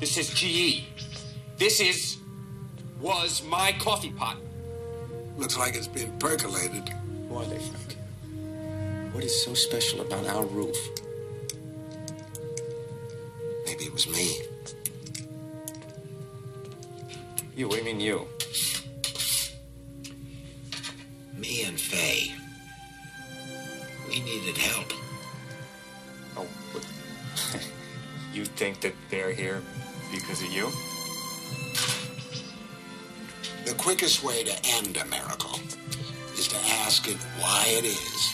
This is GE. This is. was my coffee pot. Looks like it's been percolated. Who are they, Frank? What is so special about our roof? Maybe it was me. You, what do you mean you? Because of you? The quickest way to end a miracle is to ask it why it is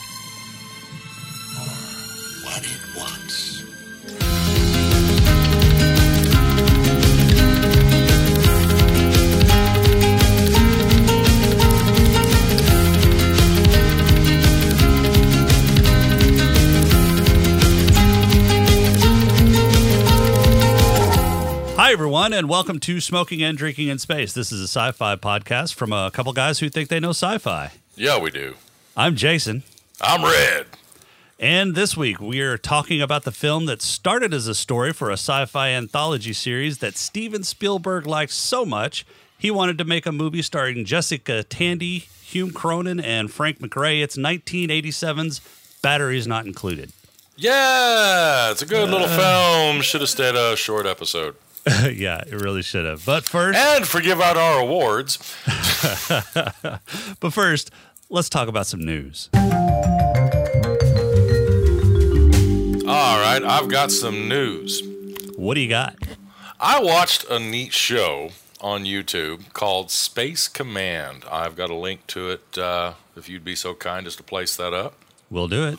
everyone, and welcome to Smoking and Drinking in Space. This is a sci fi podcast from a couple guys who think they know sci fi. Yeah, we do. I'm Jason, I'm red. and this week we are talking about the film that started as a story for a sci fi anthology series that Steven Spielberg liked so much he wanted to make a movie starring Jessica Tandy, Hume Cronyn, and Frank McRae. It's 1987's Batteries Not Included. Yeah, it's a good little uh. film. Should have stayed a short episode. yeah, it really should have. But first, And forgive out our awards. but first, let's talk about some news. All right, I've got some news. What do you got? I watched a neat show on YouTube called Space Command. I've got a link to it uh, if you'd be so kind as to place that up. We'll do it.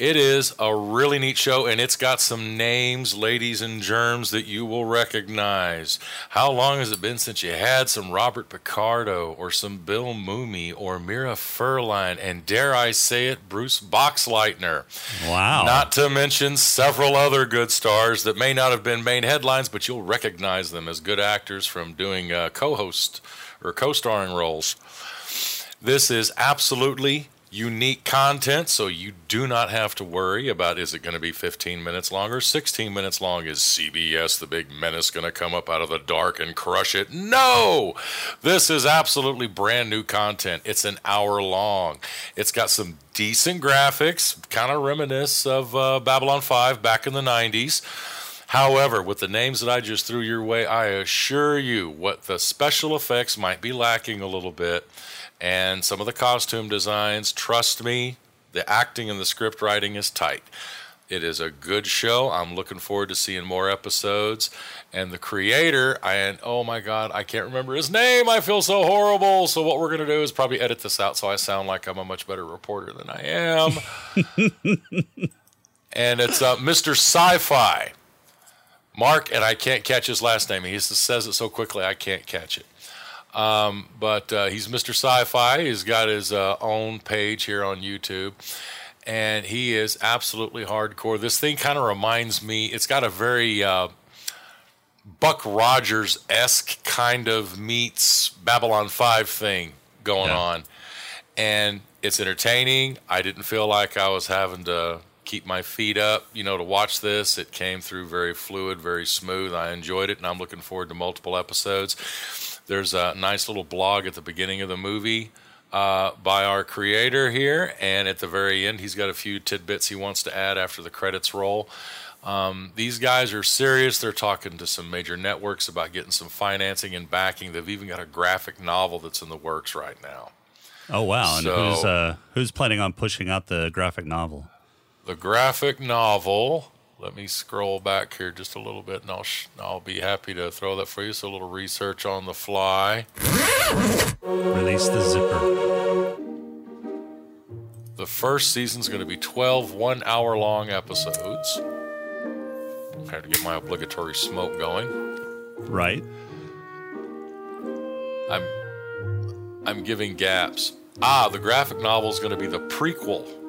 It is a really neat show, and it's got some names, ladies and germs, that you will recognize. How long has it been since you had some Robert Picardo or some Bill Mumy or Mira Furlan, and dare I say it, Bruce Boxleitner? Wow. Not to mention several other good stars that may not have been main headlines, but you'll recognize them as good actors from doing uh, co host or co starring roles. This is absolutely unique content, so you do not have to worry about is it going to be 15 minutes long or 16 minutes long? Is CBS, the big menace, going to come up out of the dark and crush it? No! This is absolutely brand new content. It's an hour long. It's got some decent graphics, kind of reminisce of uh, Babylon 5 back in the 90s. However, with the names that I just threw your way, I assure you what the special effects might be lacking a little bit and some of the costume designs, trust me, the acting and the script writing is tight. It is a good show. I'm looking forward to seeing more episodes. And the creator, and oh my god, I can't remember his name. I feel so horrible. So what we're gonna do is probably edit this out so I sound like I'm a much better reporter than I am. and it's uh, Mr. Sci-Fi. Mark, and I can't catch his last name. He says it so quickly I can't catch it. Um, but uh, he's Mr. Sci-Fi. He's got his uh, own page here on YouTube, and he is absolutely hardcore. This thing kind of reminds me. It's got a very uh, Buck Rogers esque kind of meets Babylon Five thing going Yeah. on, and it's entertaining. I didn't feel like I was having to keep my feet up, you know, to watch this. It came through very fluid, very smooth. I enjoyed it, and I'm looking forward to multiple episodes. There's a nice little blog at the beginning of the movie uh, by our creator here, and at the very end, he's got a few tidbits he wants to add after the credits roll. Um, these guys are serious. They're talking to some major networks about getting some financing and backing. They've even got a graphic novel that's in the works right now. Oh wow! And So- who's uh, who's planning on pushing out the graphic novel? The graphic novel. Let me scroll back here just a little bit, and I'll sh- I'll be happy to throw that for you. So a little research on the fly. Release the zipper. The first season's going to be 12 one hour long episodes. I have to get my obligatory smoke going. Right. I'm I'm giving gaps. Ah, the graphic novel is going to be the prequel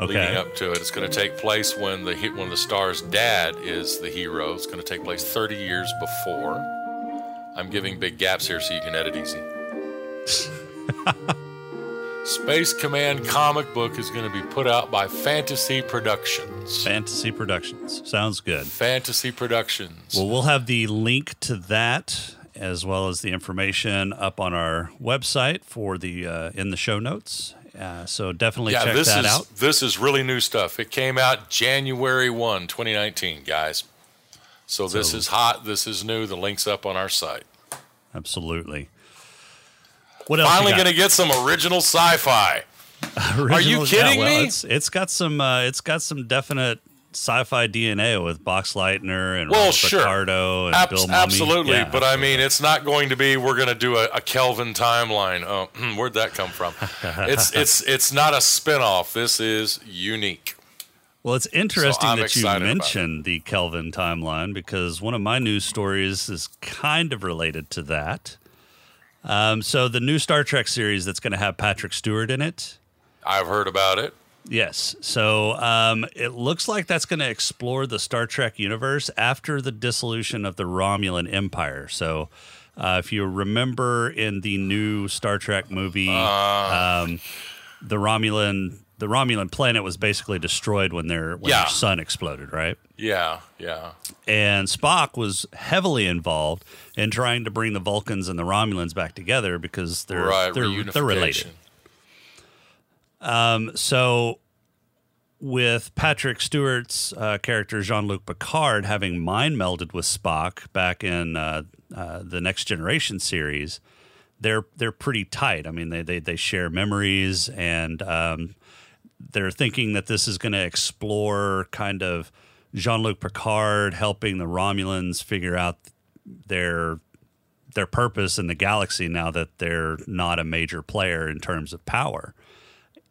leading up to it. It's going to take place when the hit when the star's dad is the hero. It's going to take place 30 years before. I'm giving big gaps here so you can edit easy. Space Command comic book is going to be put out by Fantasy Productions. Fantasy Productions. Sounds good. Fantasy Productions. Well, we'll have the link to that as well as the information up on our website for the uh, in the show notes. Uh, so definitely yeah, check this that is out. this is really new stuff. It came out January 1, 2019, guys. So, this So- is hot. This is new. The link's up on our site. Absolutely. What else? Finally going to get some original sci-fi. Are you kidding me? It's, it's got some. Uh, it's got some definite sci-fi DNA with Boxleitner and Well, sure. Picardo and Abs- Bill Mumy. absolutely, Yeah, but I mean, it's not going to be. We're going to do a, a Kelvin timeline. Oh, where'd that come from? it's it's it's not a spin-off. This is unique. Well, it's interesting I'm that you excited about it. mentioned the Kelvin timeline because one of my news stories is kind of related to that. Um, so the new Star Trek series that's going to have Patrick Stewart in it. I've heard about it. Yes. So um, it looks like that's going to explore the Star Trek universe after the dissolution of the Romulan Empire. So uh, if you remember in the new Star Trek movie, Uh. um, the Romulan the Romulan planet was basically destroyed when their when Yeah. their sun exploded, right? Yeah, yeah. And Spock was heavily involved in trying to bring the Vulcans and the Romulans back together because they're right. they're, they're related. Reunification. So, with Patrick Stewart's uh, character Jean Luc Picard having mind melded with Spock back in uh, uh, the Next Generation series, they're they're pretty tight. I mean, they they, they share memories, and um, they're thinking that this is going to explore kind of Jean Luc Picard helping the Romulans figure out their their purpose in the galaxy now that they're not a major player in terms of power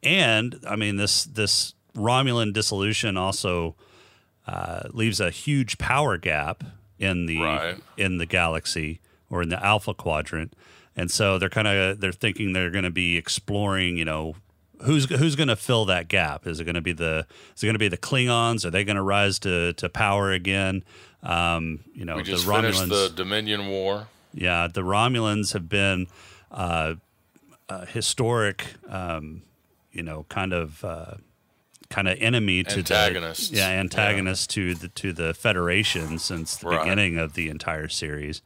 and I mean this this Romulan dissolution also uh, leaves a huge power gap in the Right. in the galaxy or in the Alpha Quadrant, and so they're kind of they're thinking they're going to be exploring, you know. Who's who's going to fill that gap? Is it going to be the is it going to be the Klingons? Are they going to rise to, to power again? Um, you know, We the Romulans. the Dominion War. Yeah, the Romulans have been uh, a historic, um, you know, kind of uh, kind of enemy to Antagonists. the yeah antagonists to the to the Federation since the Right. beginning of the entire series.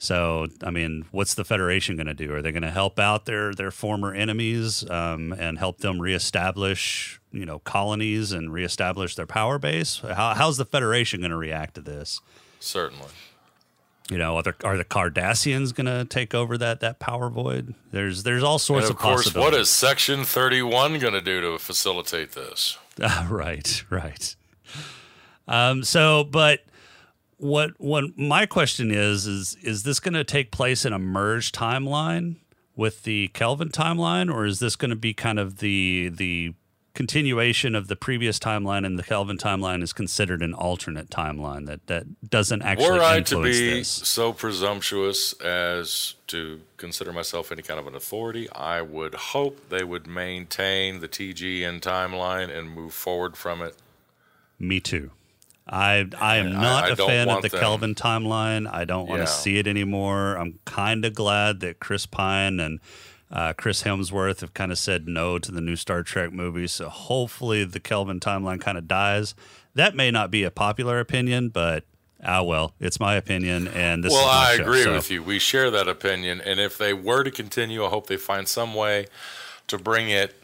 So, I mean, what's the Federation going to do? Are they going to help out their their former enemies um, and help them reestablish, you know, colonies and reestablish their power base? How, how's the Federation going to react to this? Certainly. You know, are the, are the Cardassians going to take over that that power void? There's there's all And sorts of questions. of, course, what is Section 31 going to do to facilitate this? Ah, right, right. Um, so, but what what my question is is is this going to take place in a merged timeline with the Kelvin timeline, or is this going to be kind of the the continuation of the previous timeline, and the Kelvin timeline is considered an alternate timeline that that doesn't actually Were I to be this? so presumptuous as to consider myself any kind of an authority, I would hope they would maintain the TGN timeline and move forward from it. Me too. I I am not I a don't fan of the them- Kelvin timeline. I don't want Yeah. to see it anymore. I'm kind of glad that Chris Pine and uh, Chris Hemsworth have kind of said no to the new Star Trek movie, So hopefully the Kelvin timeline kind of dies. That may not be a popular opinion, but ah well, it's my opinion, and this. well, I show, agree so- with you. We share that opinion. And if they were to continue, I hope they find some way to bring it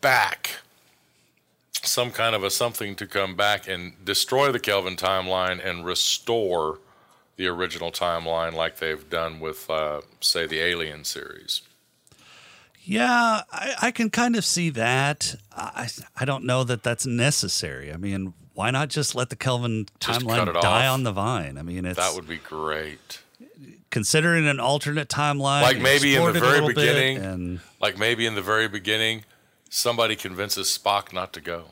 back. Some kind of a something to come back and destroy the Kelvin timeline and restore the original timeline like they've done with, uh, say, the Alien series. Yeah, I, I can kind of see that. I I don't know that that's necessary. I mean, why not just let the Kelvin Just timeline die off. on the vine? I mean, it's That would be great. considering an alternate timeline, Like maybe in the explored it a very beginning. and Like maybe in the very beginning, somebody convinces Spock not to go.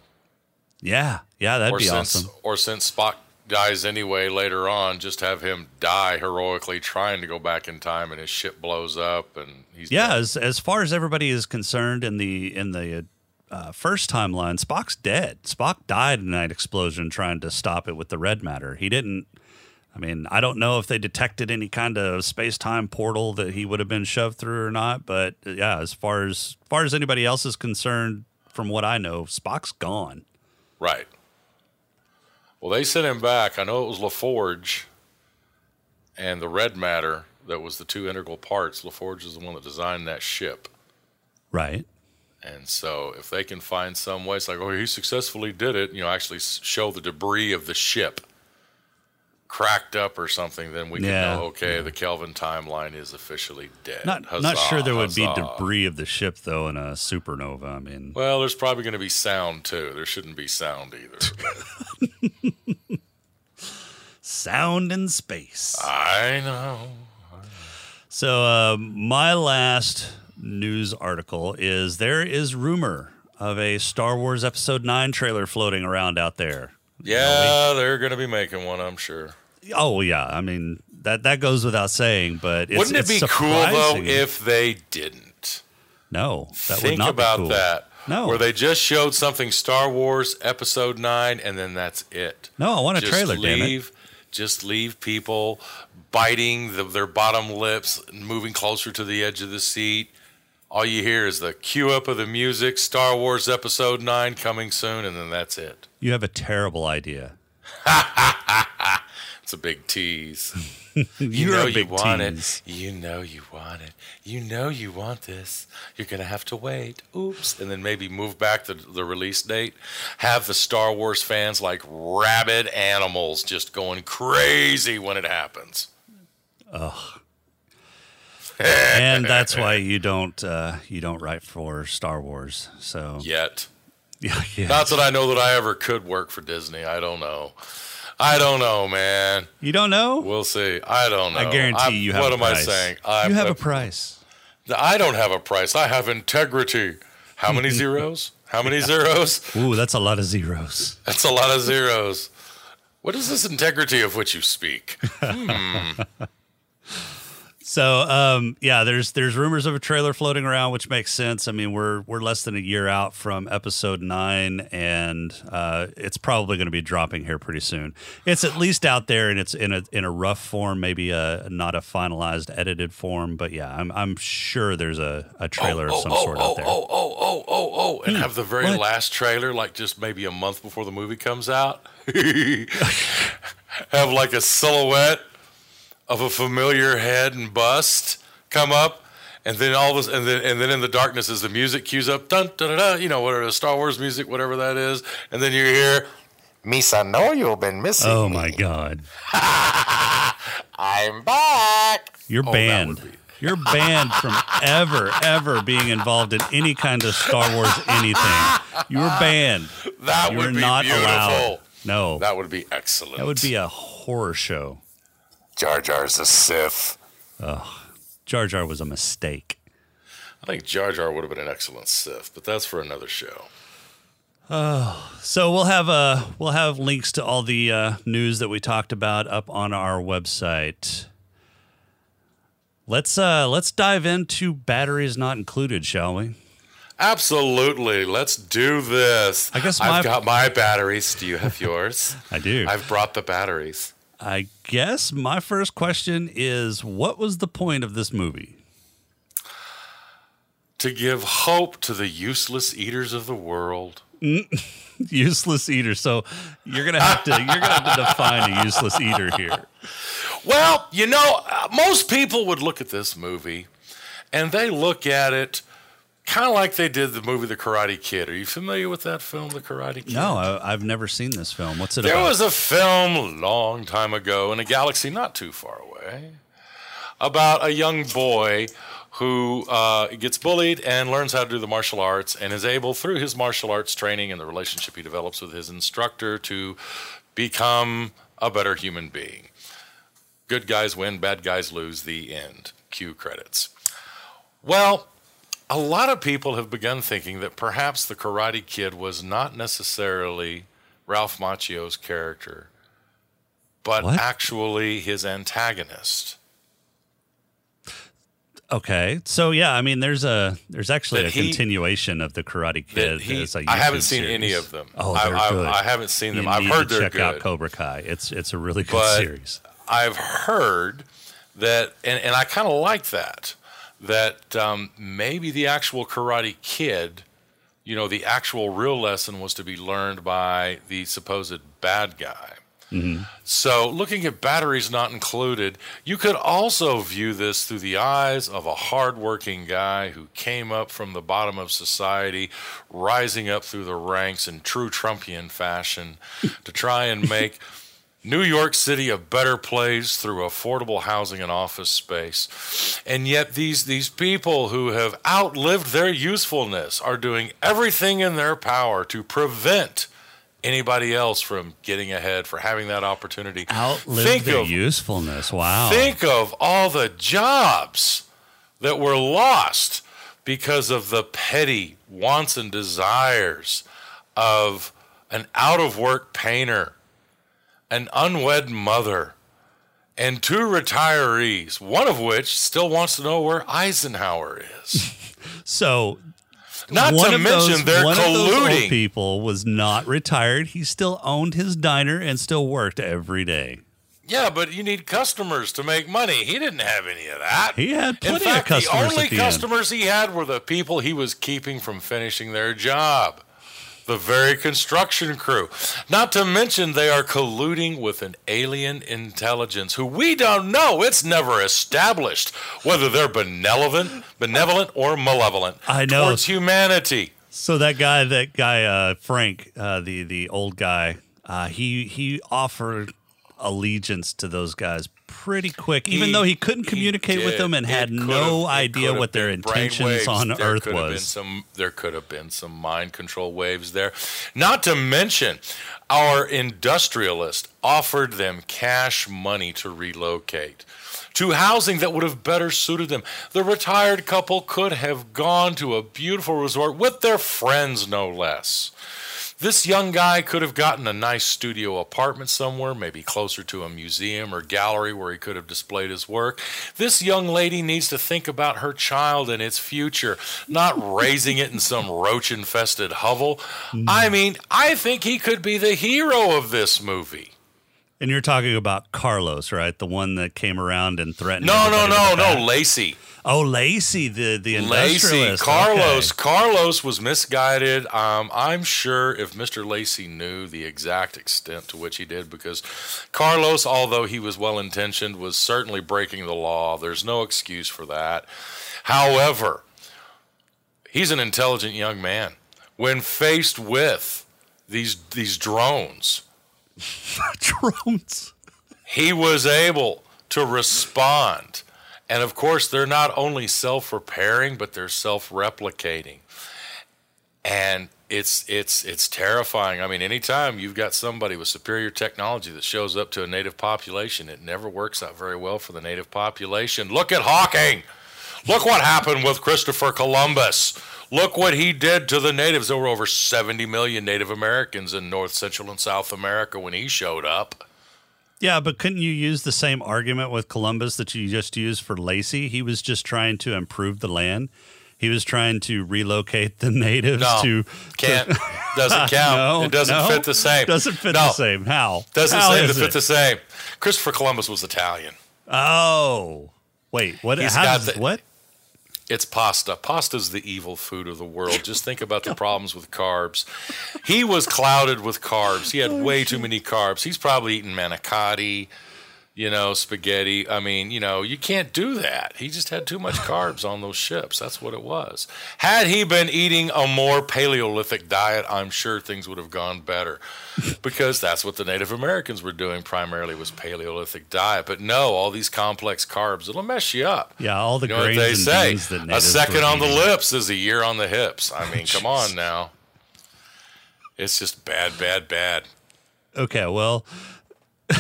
yeah, yeah, that'd or be since awesome. or since Spock dies anyway later on, just have him die heroically trying to go back in time, and his ship blows up, and he's Yeah, dead. as as far as everybody is concerned in the in the uh, first timeline, Spock's dead. Spock died in that explosion trying to stop it with the red matter. He didn't. I mean, I don't know if they detected any kind of space time portal that he would have been shoved through or not, but yeah, as far as, as far as anybody else is concerned, from what I know, Spock's gone. Right. Well, they sent him back. I know it was LaForge and the red matter that was the two integral parts. LaForge is the one that designed that ship. Right. And so, if they can find some way, it's like, oh, he successfully did it, you know, actually show the debris of the ship cracked up or something, then we can Yeah. know, okay, the Kelvin timeline is officially dead. Not Huzzah, not sure there would be debris of the ship though in a supernova. I mean, Well, there's probably going to be sound too. There shouldn't be sound either. sound in space. I know. So, uh, my last news article is there is rumor of a Star Wars Episode 9 trailer floating around out there. Yeah, they're going to be making one, I'm sure. Oh, yeah. I mean, that, that goes without saying, but it's, Wouldn't it be cool though if they didn't? No, that would Think not about be cool. that. No. Where they just showed something Star Wars Episode 9 and then that's it. No, I want a just trailer, damn it. leave, Just leave people biting the, their bottom lips, and moving closer to the edge of the seat. All you hear is the cue up of the music, Star Wars Episode 9 coming soon, and then that's it. You have a terrible idea. It's a big tease. You know you want tease. it. You know you want it. You know you want this. You're gonna have to wait. Oops. And then maybe move back the the release date. Have the Star Wars fans like rabid animals just going crazy when it happens. Oh. And that's why you don't uh, you don't write for Star Wars. So Yet. yeah, yeah. Not that I know that I ever could work for Disney. I don't know. I don't know, man. you don't know. We'll see. I don't know. I guarantee I'm- you have. What am price. I saying? I'm, you have a price. I don't have a price. I have integrity. How many zeros? How many zeros? Ooh, that's a lot of zeros. That's a lot of zeros. What is this integrity of which you speak? Hmm. So, um, yeah, there's there's rumors of a trailer floating around, which makes sense. I mean, we're we're less than a year out from episode nine, and uh, it's probably going to be dropping here pretty soon. It's at least out there, and it's in a in a rough form, maybe a not a finalized edited form. But yeah, I'm I'm sure there's a, a trailer of some oh, sort oh, out there. Oh, oh, oh, oh, oh, and have the very what? last trailer, like just maybe a month before the movie comes out. have like a silhouette of a familiar head and bust come up, and then all this, and then and then in the darkness as the music cues up, dun dun dun, dun you know, whatever the Star Wars music, whatever that is, and then you hear, Misa, know you've been missing. Oh me. my god, I'm back. you're Oh, banned. You're banned from ever, ever being involved in any kind of Star Wars anything. You're banned. that You're would be not beautiful. allowed. No, That would be excellent. that would be a horror show. Jar Jar's a Sith. Oh, Jar Jar was a mistake. I think Jar Jar would have been an excellent Sith, but that's for another show. So we'll have uh we'll have links to all the uh, news that we talked about up on our website. Let's uh let's dive into batteries not included, shall we? Absolutely. Let's do this. I guess my- I've got my batteries. Do you have yours? I do. I've brought the batteries. I guess my first question is what was the point of this movie? To give hope to the useless eaters of the world. useless eater. So you're gonna have to you're gonna have to define a useless eater here. Well, you know, uh, most people would look at this movie and they look at it kind of like they did the movie The Karate Kid. Are you familiar with that film, The Karate Kid? No, I, I've never seen this film. What's it about There about? was a film a long time ago in a galaxy not too far away about a young boy who uh, gets bullied and learns how to do the martial arts and is able, through his martial arts training and the relationship he develops with his instructor, to become a better human being. Good guys win, bad guys lose. The end. Cue credits. Well, a lot of people have begun thinking that perhaps the Karate Kid was not necessarily Ralph Macchio's character, but What? actually his antagonist. Okay, so yeah, I mean, there's a there's actually That a he- continuation of the Karate Kid. he, I haven't seen any of them. Oh, I, they're I, good. I haven't seen them. You I've need heard to they're check out. Cobra Kai. It's it's a really good But- series. I've heard that, and, and I kind of like that, that um, maybe the actual Karate Kid, you know, the actual real lesson was to be learned by the supposed bad guy. So, looking at batteries not included, you could also view this through the eyes of a hardworking guy who came up from the bottom of society, rising up through the ranks in true Trumpian fashion to try and make New York City a better place through affordable housing and office space. And yet these these people who have outlived their usefulness are doing everything in their power to prevent anybody else from getting ahead for having that opportunity. Outlive Think their of- usefulness. Wow. Think of all the jobs that were lost because of the petty wants and desires of an out of work painter, an unwed mother, and two retirees, one of which still wants to know where Eisenhower is. so Not one to mention those, they're one Of those old people was not retired. He still owned his diner and still worked every day. Yeah, but you need customers to make money. He didn't have any of that. He had In plenty fact, of customers. the only the customers he had were the people he was keeping from finishing their job. The very construction crew. Not to mention they are colluding with an alien intelligence who we don't know. It's never established whether they're benevolent, benevolent or malevolent I know. towards humanity. So that guy, that guy, uh, Frank, uh, the the old guy, uh, he he offered allegiance to those guys pretty quick, even He- though he couldn't he communicate with them and had no idea what their intentions on there Earth could have been was. some, there could have been some mind control waves there. Not to mention, our industrialist offered them cash money to relocate to housing that would have better suited them. The retired couple could have gone to a beautiful resort with their friends, no less. This young guy could have gotten a nice studio apartment somewhere, maybe closer to a museum or gallery where he could have displayed his work. This young lady needs to think about her child and its future, not raising it in some roach infested hovel. Hmm. I mean, I think he could be the hero of this movie. And you're talking about Carlos, right? The one that came around and threatened. No, no, no, with a bat. no, Lacey. Oh, Lacey, the the Lacey, industrialist. Carlos, Okay. Carlos was misguided. Um, I'm sure if Mr. Lacey knew the exact extent to which he did, because Carlos, although he was well intentioned, was certainly breaking the law. There's no excuse for that. However, he's an intelligent young man. When faced with these these drones, drones. he was able to respond. And of course, they're not only self repairing, but they're self replicating. And it's it's it's terrifying. I mean, anytime you've got somebody with superior technology that shows up to a native population, it never works out very well for the native population. Look at Hawking. Look what happened with Christopher Columbus. Look what he did to the natives. There were over 70 million Native Americans in North, Central, and South America when he showed up. Yeah, but couldn't you use the same argument with Columbus that you just used for Lacey? He was just trying to improve the land. He was trying to relocate the natives No, to can't. Doesn't count. No, it doesn't no. fit the same. Doesn't fit the same. How? Doesn't How seem to fit it? the same. Christopher Columbus was Italian. Oh, wait. What? He's how does, the- what? It's pasta. Pasta's the evil food of the world. Just think about the problems with carbs. He was clouded with carbs. He had oh, way too many carbs. He's probably eating manicotti, you know, spaghetti. I mean, you know, you can't do that. He just had too much carbs on those ships. That's what it was. Had he been eating a more Paleolithic diet, I'm sure things would have gone better. Because that's what the Native Americans were doing primarily was Paleolithic diet. But no, all these complex carbs, it'll mess you up. Yeah, all the You know grains they and say? A second on the lips is a year on the hips. I mean, come on now. It's just bad, bad, bad. Okay, well,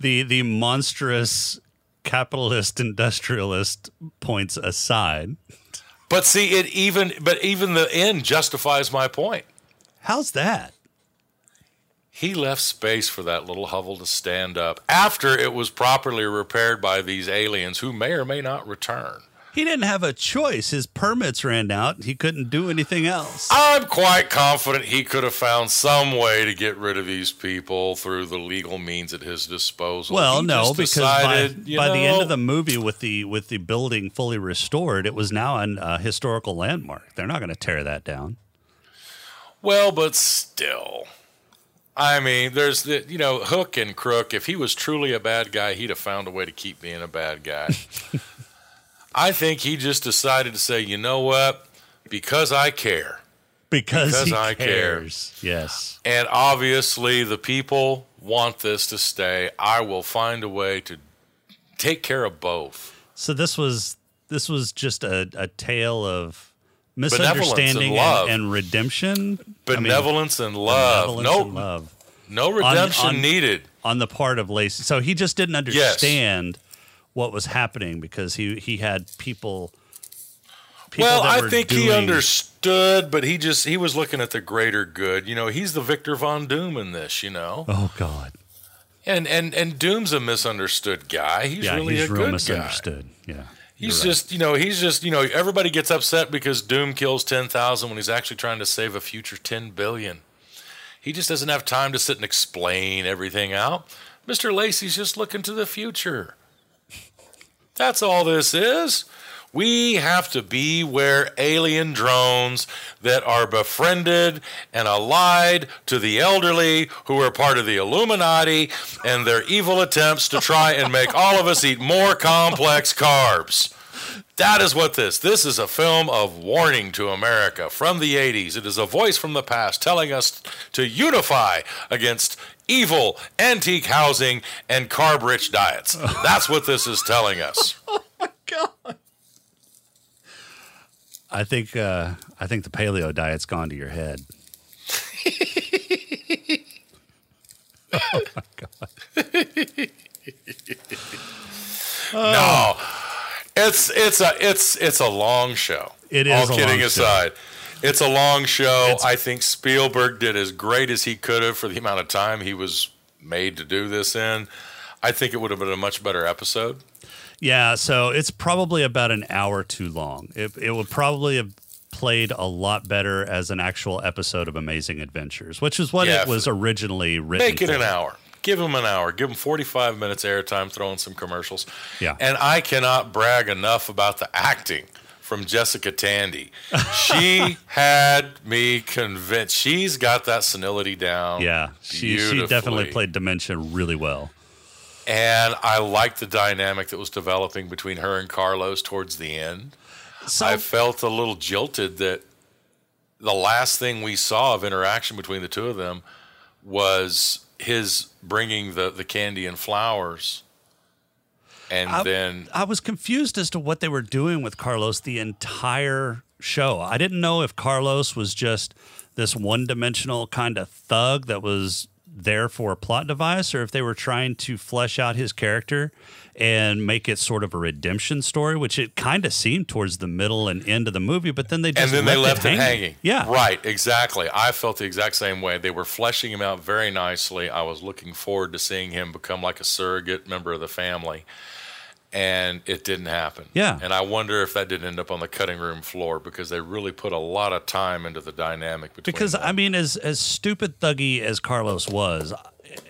the the monstrous capitalist industrialist points aside, But see, it even but even the end justifies my point. how's that? He left space for that little hovel to stand up after it was properly repaired by these aliens who may or may not return. He didn't have a choice. His permits ran out. He couldn't do anything else. I'm quite confident he could have found some way to get rid of these people through the legal means at his disposal. Well, He no, because decided, by, by the end of the movie, with the with the building fully restored, it was now a uh, historical landmark. They're not going to tear that down. Well, but still. I mean, there's the, you know, Hook and Crook. If he was truly a bad guy, he'd have found a way to keep being a bad guy. I think he just decided to say, you know what? Because I care. Because, Because he I care. cares. Yes. And obviously, the people want this to stay. I will find a way to take care of both. So this was this was just a, a tale of Benevolence and misunderstanding love. and, and redemption. I mean, Benevolence and love. benevolence no, and love no redemption on- needed. on the part of Lacey. So he just didn't understand what was happening because he he had people. people Well, I think he understood, but he just he was looking at the greater good. You know, he's the Victor Von Doom in this. You know, Oh God. and and and Doom's a misunderstood guy. He's yeah, really he's a real good guy. misunderstood. Yeah. He's right. just, you know, he's just, you know, everybody gets upset because Doom kills 10,000 when he's actually trying to save a future 10 billion. He just doesn't have time to sit and explain everything out. Mr. Lacey's just looking to the future. That's all this is. We have to be where alien drones that are befriended and allied to the elderly who are part of the Illuminati and their evil attempts to try and make all of us eat more complex carbs. That is what this. This is a film of warning to America from the 80s. It is a voice from the past telling us to unify against evil antique housing and carb-rich diets. That's what this is telling us. Oh my God. I think uh, I think the paleo diet's gone to your head. Oh my god! no, it's it's a it's it's a long show. It is All a kidding long show. It's a long show. It's- I think Spielberg did as great as he could have for the amount of time he was made to do this in. I think it would have been a much better episode. Yeah, so it's probably about an hour too long. It, it would probably have played a lot better as an actual episode of Amazing Adventures, which is what Yeah, it was originally written. Make it for. an hour. Give him an hour. Give him 45 minutes airtime, throw in some commercials. Yeah. And I cannot brag enough about the acting from Jessica Tandy. She had me convinced. She's got that senility down. Yeah, she, she definitely played Dementia really well. And I liked the dynamic that was developing between her and Carlos towards the end. So I felt a little jilted that the last thing we saw of interaction between the two of them was his bringing the, the candy and flowers. And I- then, I was confused as to what they were doing with Carlos the entire show. I didn't know if Carlos was just this one dimensional kind of thug that was there for a plot device or if they were trying to flesh out his character and make it sort of a redemption story, which it kind of seemed towards the middle and end of the movie, but then they just and then they left it it hanging. Yeah. Right, exactly. I felt the exact same way. They were fleshing him out very nicely. I was looking forward to seeing him become like a surrogate member of the family. And it didn't happen. Yeah. And I wonder if that didn't end up on the cutting room floor because they really put a lot of time into the dynamic between because them. I mean, as as stupid thuggy as Carlos was,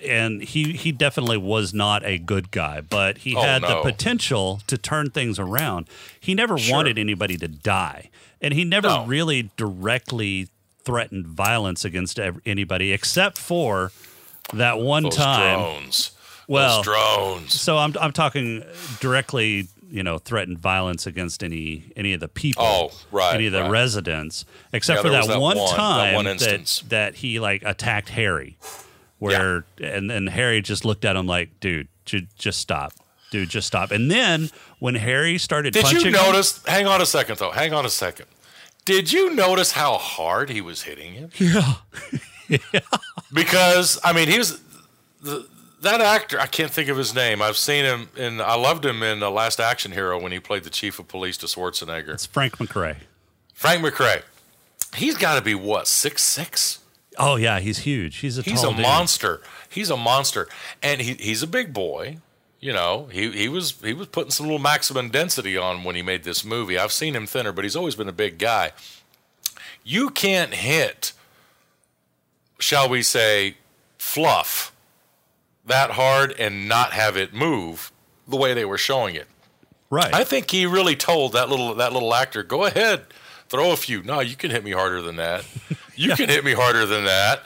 and he he definitely was not a good guy, but he Oh, had no. the potential to turn things around. He never Sure. wanted anybody to die, and he never No. really directly threatened violence against anybody except for that one those time. drones. Well, those drones. So I'm I'm talking directly, you know, threatened violence against any any of the people. Oh, right, Any of the right. residents, except Yeah, for there that, was that one one- that time one that instance. that he like attacked Harry, where and and Harry just looked at him like, dude, ju- just stop, dude, just stop. And then when Harry started, Did punching you him- notice? Hang on a second, though. Hang on a second. Did you notice how hard he was hitting him? Yeah, Because I mean, he was the, that actor. I can't think of his name. I've seen him in. I loved him in The Last Action Hero when he played the chief of police to Schwarzenegger. it's Frank McRae. Frank McRae. He's got to be what six six. Oh yeah, he's huge. He's a He's a dude. monster. He's a monster, and he, he's a big boy. You know, he, he was he was putting some little maximum density on when he made this movie. I've seen him thinner, but he's always been a big guy. You can't hit, shall we say, fluff that hard and not have it move the way they were showing it. Right. I think he really told that little that little actor, "Go ahead, throw a few. No, you can hit me harder than that. You can hit me harder than that."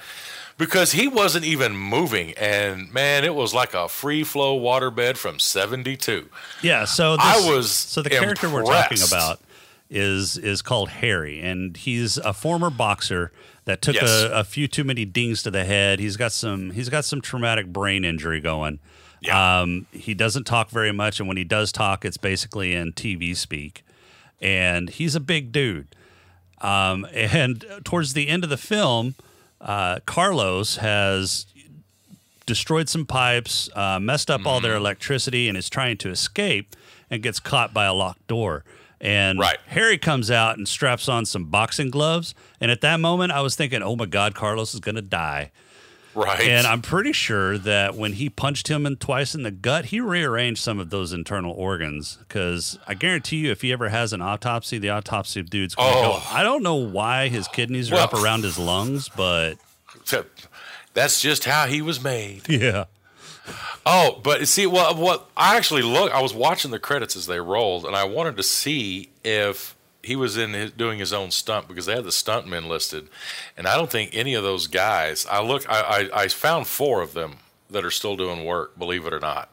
Because he wasn't even moving, and man, it was like a free flow waterbed from '72. Yeah, so this, I was so the character we're talking about is is called Harry, and he's a former boxer that took Yes. a, a few too many dings to the head. He's got some he's got some traumatic brain injury going. Yeah. Um, he doesn't talk very much, and when he does talk, it's basically in TV speak. And he's a big dude. Um, and towards the end of the film, uh, Carlos has destroyed some pipes, uh, messed up all Mm-hmm. their electricity, and is trying to escape and gets caught by a locked door. And Right. Harry comes out and straps on some boxing gloves. And at that moment, I was thinking, oh my God, Carlos is going to die. Right. And I'm pretty sure that when he punched him in twice in the gut, he rearranged some of those internal organs. Because I guarantee you, if he ever has an autopsy, the autopsy dude's going to Oh. go. I don't know why his kidneys are Well- up around his lungs, but that's just how he was made. yeah. Oh, but see, well, what I actually look, I was watching the credits as they rolled, and I wanted to see if he was in his, doing his own stunt because they had the stuntmen listed, and I don't think any of those guys. I look, I, I, I found four of them that are still doing work. Believe it or not,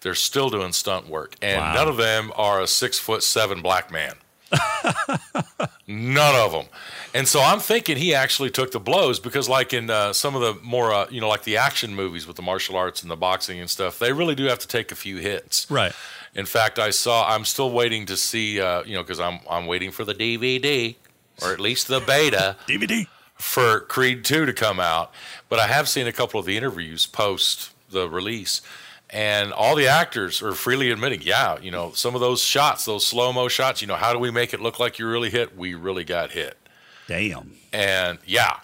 they're still doing stunt work, and Wow. none of them are a six foot seven black man. None of them. And so I'm thinking he actually took the blows because, like in uh, some of the more, uh, you know, like the action movies with the martial arts and the boxing and stuff, they really do have to take a few hits. Right. In fact, I saw. I'm still waiting to see. Uh, you know, because I'm I'm waiting for the DVD or at least the beta DVD. for Creed 2 to come out, but I have seen a couple of the interviews post the release, and all the actors are freely admitting, yeah, you know, some of those shots, those slow mo shots, you know, how do we make it look like you really hit? We really got hit. Damn. And yeah,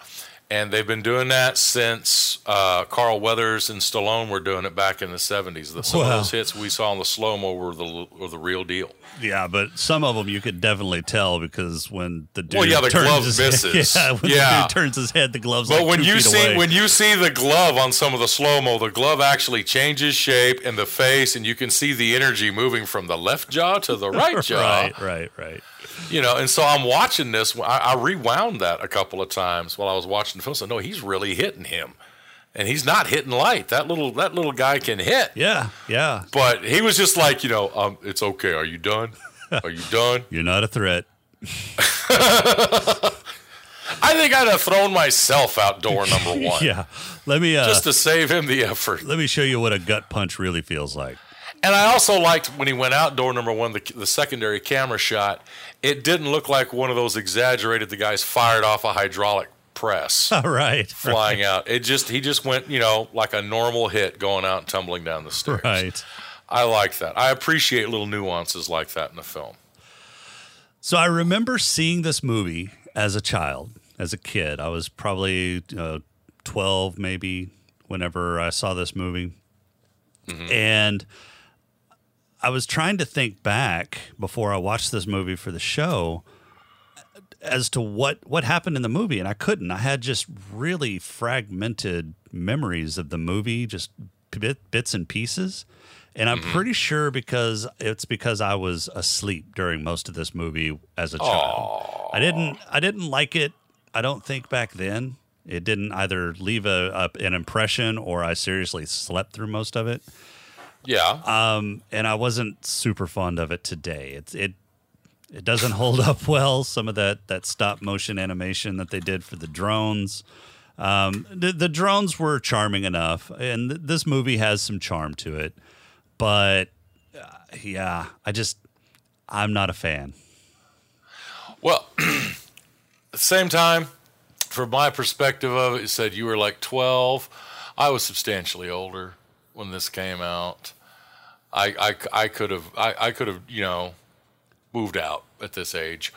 and they've been doing that since uh, Carl Weathers and Stallone were doing it back in the 70s. The, some Wow. of those hits we saw in the slow mo were the, were the real deal. Yeah, but some of them you could definitely tell because when the dude Well, yeah, the turns glove his misses. Head, yeah, when Yeah. the dude turns his head, the gloves. But like when you see away. when you see the glove on some of the slow mo, the glove actually changes shape and the face, and you can see the energy moving from the left jaw to the right jaw. right, right, right. You know, and so I'm watching this. I, I rewound that a couple of times while I was watching No, he's really hitting him, and he's not hitting light. That little that little guy can hit. Yeah, yeah. But he was just like, you know, um, it's okay. Are you done? Are you done? You're not a threat. I think I'd have thrown myself out door number one Yeah. Let me uh, just to save him the effort. let me show you what a gut punch really feels like. And I also liked when he went out door number one, the, the secondary camera shot. It didn't look like one of those exaggerated. The guys fired off a hydraulic press All right. flying out. It just he just went you know like a normal hit going out and tumbling down the stairs. Right. I like that. I appreciate little nuances like that in the film. So I remember seeing this movie as a child, as a kid. I was probably uh, 12, maybe, whenever I saw this movie. And I was trying to think back before I watched this movie for the show as to what what happened in the movie and I couldn't. I had just really fragmented memories of the movie, just bit, bits and pieces. And I'm pretty sure because it's because I was asleep during most of this movie as a child. I didn't I didn't like it. I don't think back then. It didn't either leave a, a an impression or I seriously slept through most of it. Yeah. Um, and I wasn't super fond of it today. It's it it doesn't hold up well. Some of that that stop motion animation that they did for the drones. Um, the, the drones were charming enough, and th- this movie has some charm to it. But uh, yeah, I just I'm not a fan. Well, at the same time, from my perspective of it, you said you were like 12. I was substantially older when this came out. I, I, I could have I, I could have you know moved out at this age.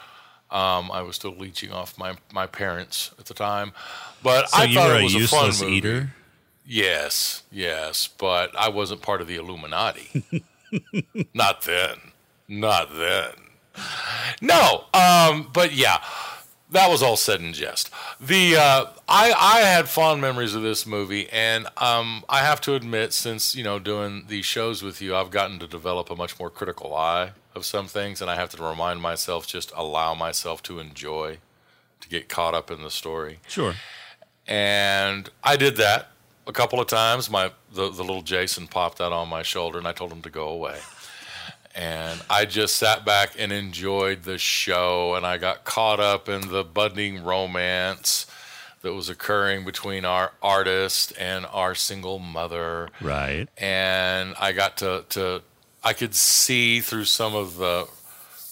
Um, I was still leeching off my, my parents at the time, but So I thought it a was a fun movie. eater. Yes, yes, but I wasn't part of the Illuminati. Not then. Not then. No, um, but yeah, that was all said in jest. The uh, I I had fond memories of this movie, and um, I have to admit, since you know doing these shows with you, I've gotten to develop a much more critical eye of some things, and I have to remind myself just allow myself to enjoy, to get caught up in the story Sure. and I did that a couple of times. My the, the little Jason popped out on my shoulder, and I told him to go away. And I just sat back and enjoyed the show, and I got caught up in the budding romance that was occurring between our artist and our single mother Right. and I got to to I could see through some of the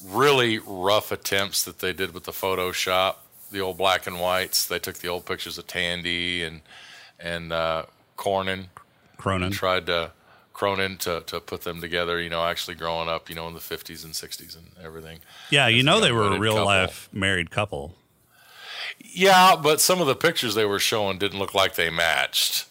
really rough attempts that they did with the Photoshop, the old black and whites. They took the old pictures of Tandy and and uh, Cornyn Cronyn. and tried to Cronyn to to put them together. You know, actually growing up, you know, in the fifties and sixties and everything. Yeah, you know they were a real couple. life married couple. Yeah, but some of the pictures they were showing didn't look like they matched.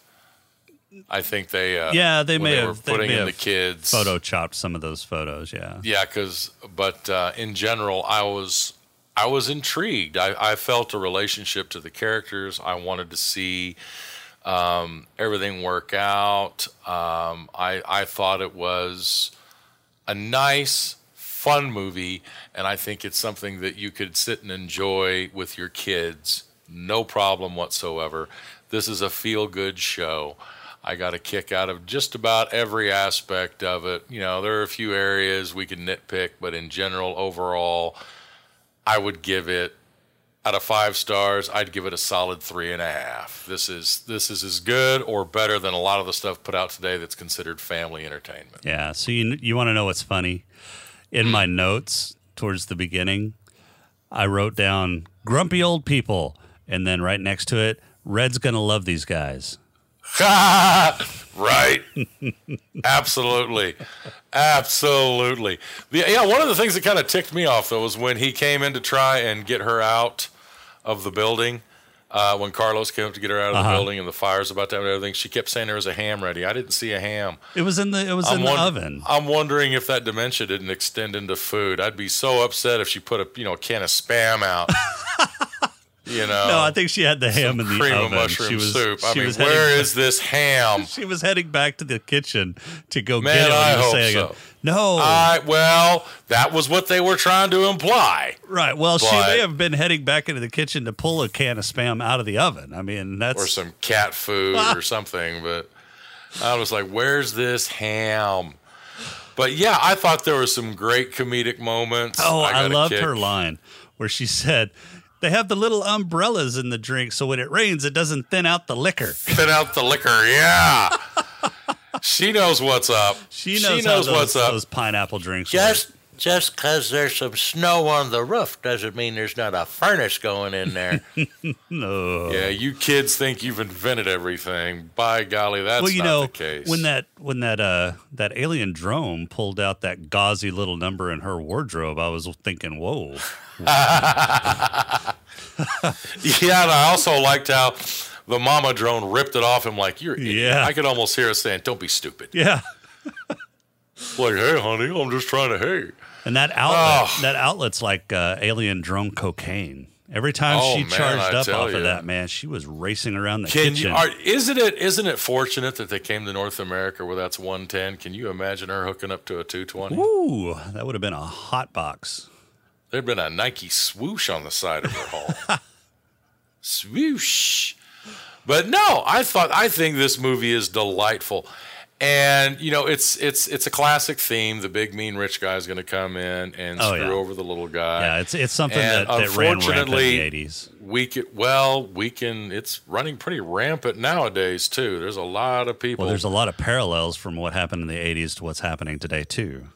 I think they uh, Yeah, they may they have- they putting may in have the kids Photo chopped some of those photos. Yeah. Yeah, because but uh, in general, I was I was intrigued. I, I felt a relationship to the characters. I wanted to see um, everything work out. Um, I I thought it was a nice, fun movie, and I think it's something that you could sit and enjoy with your kids, no problem whatsoever. This is a feel good show. I got a kick out of just about every aspect of it. You know, there are a few areas we can nitpick, but in general, overall, I would give it out of five stars. I'd give it a solid three and a half. This is this is as good or better than a lot of the stuff put out today that's considered family entertainment. Yeah. So you you want to know what's funny? In my notes towards the beginning, I wrote down grumpy old people, and then right next to it, Red's gonna love these guys. right. Absolutely. Absolutely. The, yeah, one of the things that kind of ticked me off though was when he came in to try and get her out of the building. Uh, when Carlos came up to get her out of the Uh-huh. building and the fire's about to happen and everything, she kept saying there was a ham ready. I didn't see a ham. It was in the it was in the oven. I'm wondering if that dementia didn't extend into food. I'd be so upset if she put a you know a can of spam out. you know, No, I think she had the ham in the cream oven. of mushroom she was, soup. I she mean, was where heading, is this ham? She was heading back to the kitchen to go Man, get it. I hope saying so. No, I well, that was what they were trying to imply. right. Well, she may have been heading back into the kitchen to pull a can of spam out of the oven. I mean, that's or some cat food or something. But I was like, "Where's this ham?" But yeah, I thought there were some great comedic moments. Oh, I, a loved her line where she said, "They have the little umbrellas in the drink, so when it rains, it doesn't thin out the liquor." Thin out the liquor, yeah. she knows what's up. She knows, how those, what's up. those pineapple drinks. work. Just just because there's some snow on the roof doesn't mean there's not a furnace going in there. no. Yeah, you kids think you've invented everything. By golly, that's well, you not know, the case. when that when that uh that alien drone pulled out that gauzy little number in her wardrobe, I was thinking, "Whoa." Yeah, and I also liked how the mama drone ripped it off him like you're. an idiot." Yeah. I could almost hear her saying, "Don't be stupid." Yeah. Like, hey, honey, I'm just trying to hey. And that outlet, Oh. that outlet's like uh, alien drone cocaine. Every time Oh, she man, charged I up off you. of that, man, she was racing around the Can kitchen. you? Are, isn't it? Isn't it fortunate that they came to North America where that's 110? Can you imagine her hooking up to a 220? Ooh, that would have been a hot box. There'd been a Nike swoosh on the side of her hull. swoosh. But no, I thought I think this movie is delightful. And you know, it's it's it's a classic theme. The big mean rich guy is going to come in and Oh, screw yeah. over the little guy. Yeah, it's it's something and that, that ran rampant in unfortunately- the eighties. we can well, we can. It's running pretty rampant nowadays too. There's a lot of people. Well, there's a lot of parallels from what happened in the eighties to what's happening today too.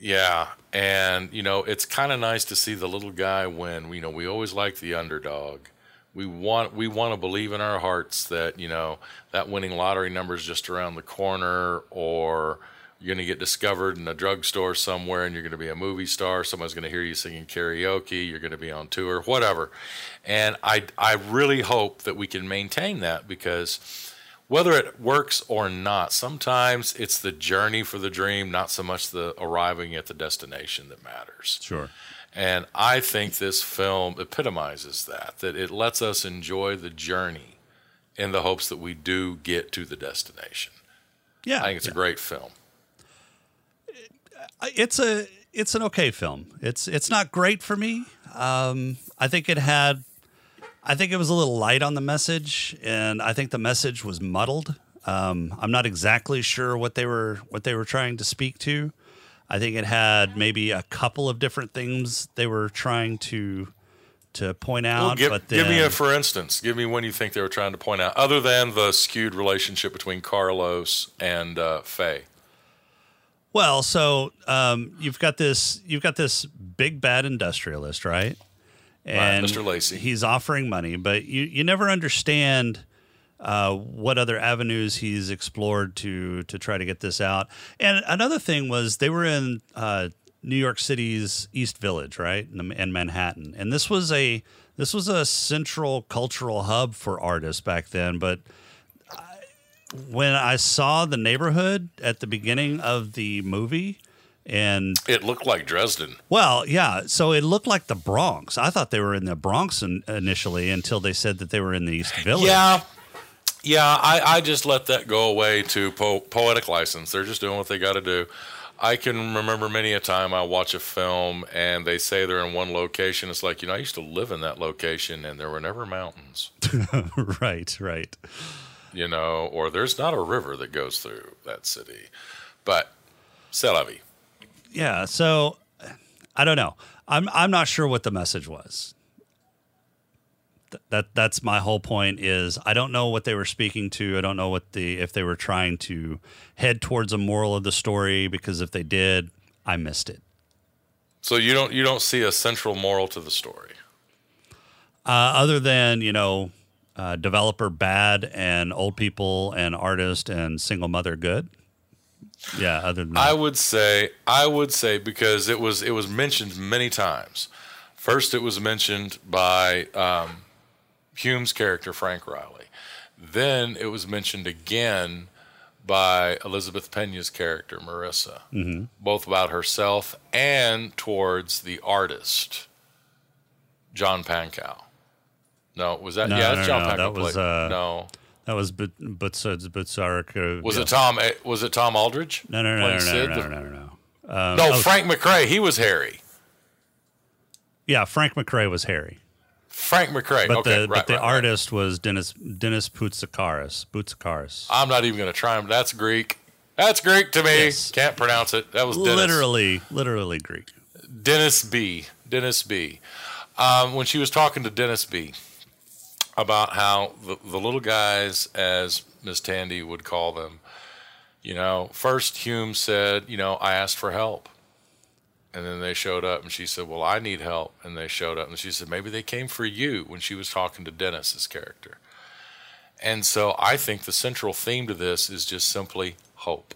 Yeah, and you know it's kind of nice to see the little guy win. You know, we always like the underdog. We want we want to believe in our hearts that you know that winning lottery number is just around the corner, or you're going to get discovered in a drugstore somewhere, and you're going to be a movie star. Someone's going to hear you singing karaoke. You're going to be on tour, whatever. And I I really hope that we can maintain that because whether it works or not, sometimes it's the journey for the dream, not so much the arriving at the destination that matters. Sure. And I think this film epitomizes that, that it lets us enjoy the journey in the hopes that we do get to the destination. Yeah. I think it's yeah. a great film. it's a it's an okay film. It's it's not great for me. Um, I think it had, I think it was a little light on the message, and I think the message was muddled. Um, I'm not exactly sure what they were what they were trying to speak to. I think it had maybe a couple of different things they were trying to to point out. Well, give, but then, give me a for instance. Give me one you think they were trying to point out, other than the skewed relationship between Carlos and uh, Faye. Well, so um, you've got this you've got this big bad industrialist, right? And Mr. Lacey. He's offering money, but you you never understand uh, what other avenues he's explored to to try to get this out. And another thing was they were in uh, New York City's East Village, right, in, in Manhattan, and this was a this was a central cultural hub for artists back then, but when I saw the neighborhood at the beginning of the movie, and It looked like Dresden. well, yeah, so it looked like the Bronx. I thought they were in the Bronx in, initially until they said that they were in the East Village. Yeah. Yeah, I, I just let that go away to po- poetic license. They're just doing what they got to do. I can remember many a time I watch a film and they say they're in one location. It's like, you know, I used to live in that location and there were never mountains, right, right. you know, or there's not a river that goes through that city. But, c'est la vie. Yeah, so I don't know. I'm I'm not sure what the message was. Th- That that's my whole point is I don't know what they were speaking to. I don't know what the if they were trying to head towards a moral of the story because if they did, I missed it. So you don't you don't see a central moral to the story. Uh, other than you know, uh, developer bad and old people and artist and single mother good. Yeah. Other than that, I would say I would say because it was it was mentioned many times. First, it was mentioned by um, Hume's character Frank Riley. Then it was mentioned again by Elizabeth Pena's character Marissa, both about herself and towards the artist John Pankow. No, was that No, yeah? no, That's John no, Pankow. that was, uh, no. That was but but Butsarik. Was yeah. it Tom? eh, Was it Tom Aldredge? No, no, no, no, no, no, no, no, no. Um, No, oh, Frank McRae. He was Harry. Yeah, Frank McRae was Harry, Frank McRae. but okay, the right, but the right, right. artist was Dennis Dennis Boutsikaris. Boutsikaris. I'm not even going to try him. That's Greek. That's Greek to me. Yes. Can't pronounce it. That was Dennis. Literally, literally Greek. Dennis B. Dennis B. Um, when she was talking to Dennis B. about how the, the little guys, as Miss Tandy would call them, you know, first Hume said, you know, I asked for help. And then they showed up and she said, Well, I need help. And they showed up and she said, Maybe they came for you when she was talking to Dennis's character. And so I think the central theme to this is just simply hope.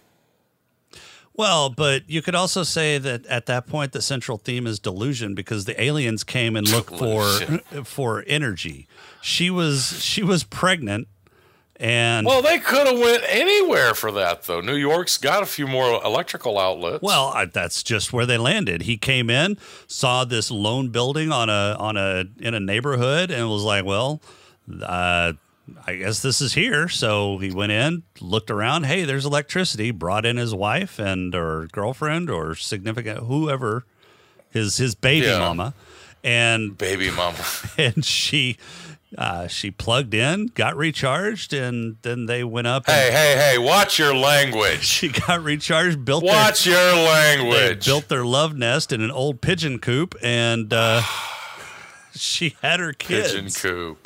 Well, but you could also say that at that point the central theme is delusion because the aliens came and looked for for energy. She was she was pregnant and Well, they could have went anywhere for that, though. New York's got a few more electrical outlets. Well, I, that's just where they landed. He came in, saw this lone building on a on a in a neighborhood, and was like, "Well, uh, I guess this is here." So he went in, looked around. Hey, there's electricity. Brought in his wife and or girlfriend or significant whoever, his his baby Yeah. mama, and baby mama. and she. Uh, she plugged in, got recharged, and then they went up. hey, and hey, hey! Watch your language. she got recharged, built their, Watch your they language. built their love nest in an old pigeon coop, and uh, she had her kids. pigeon coop.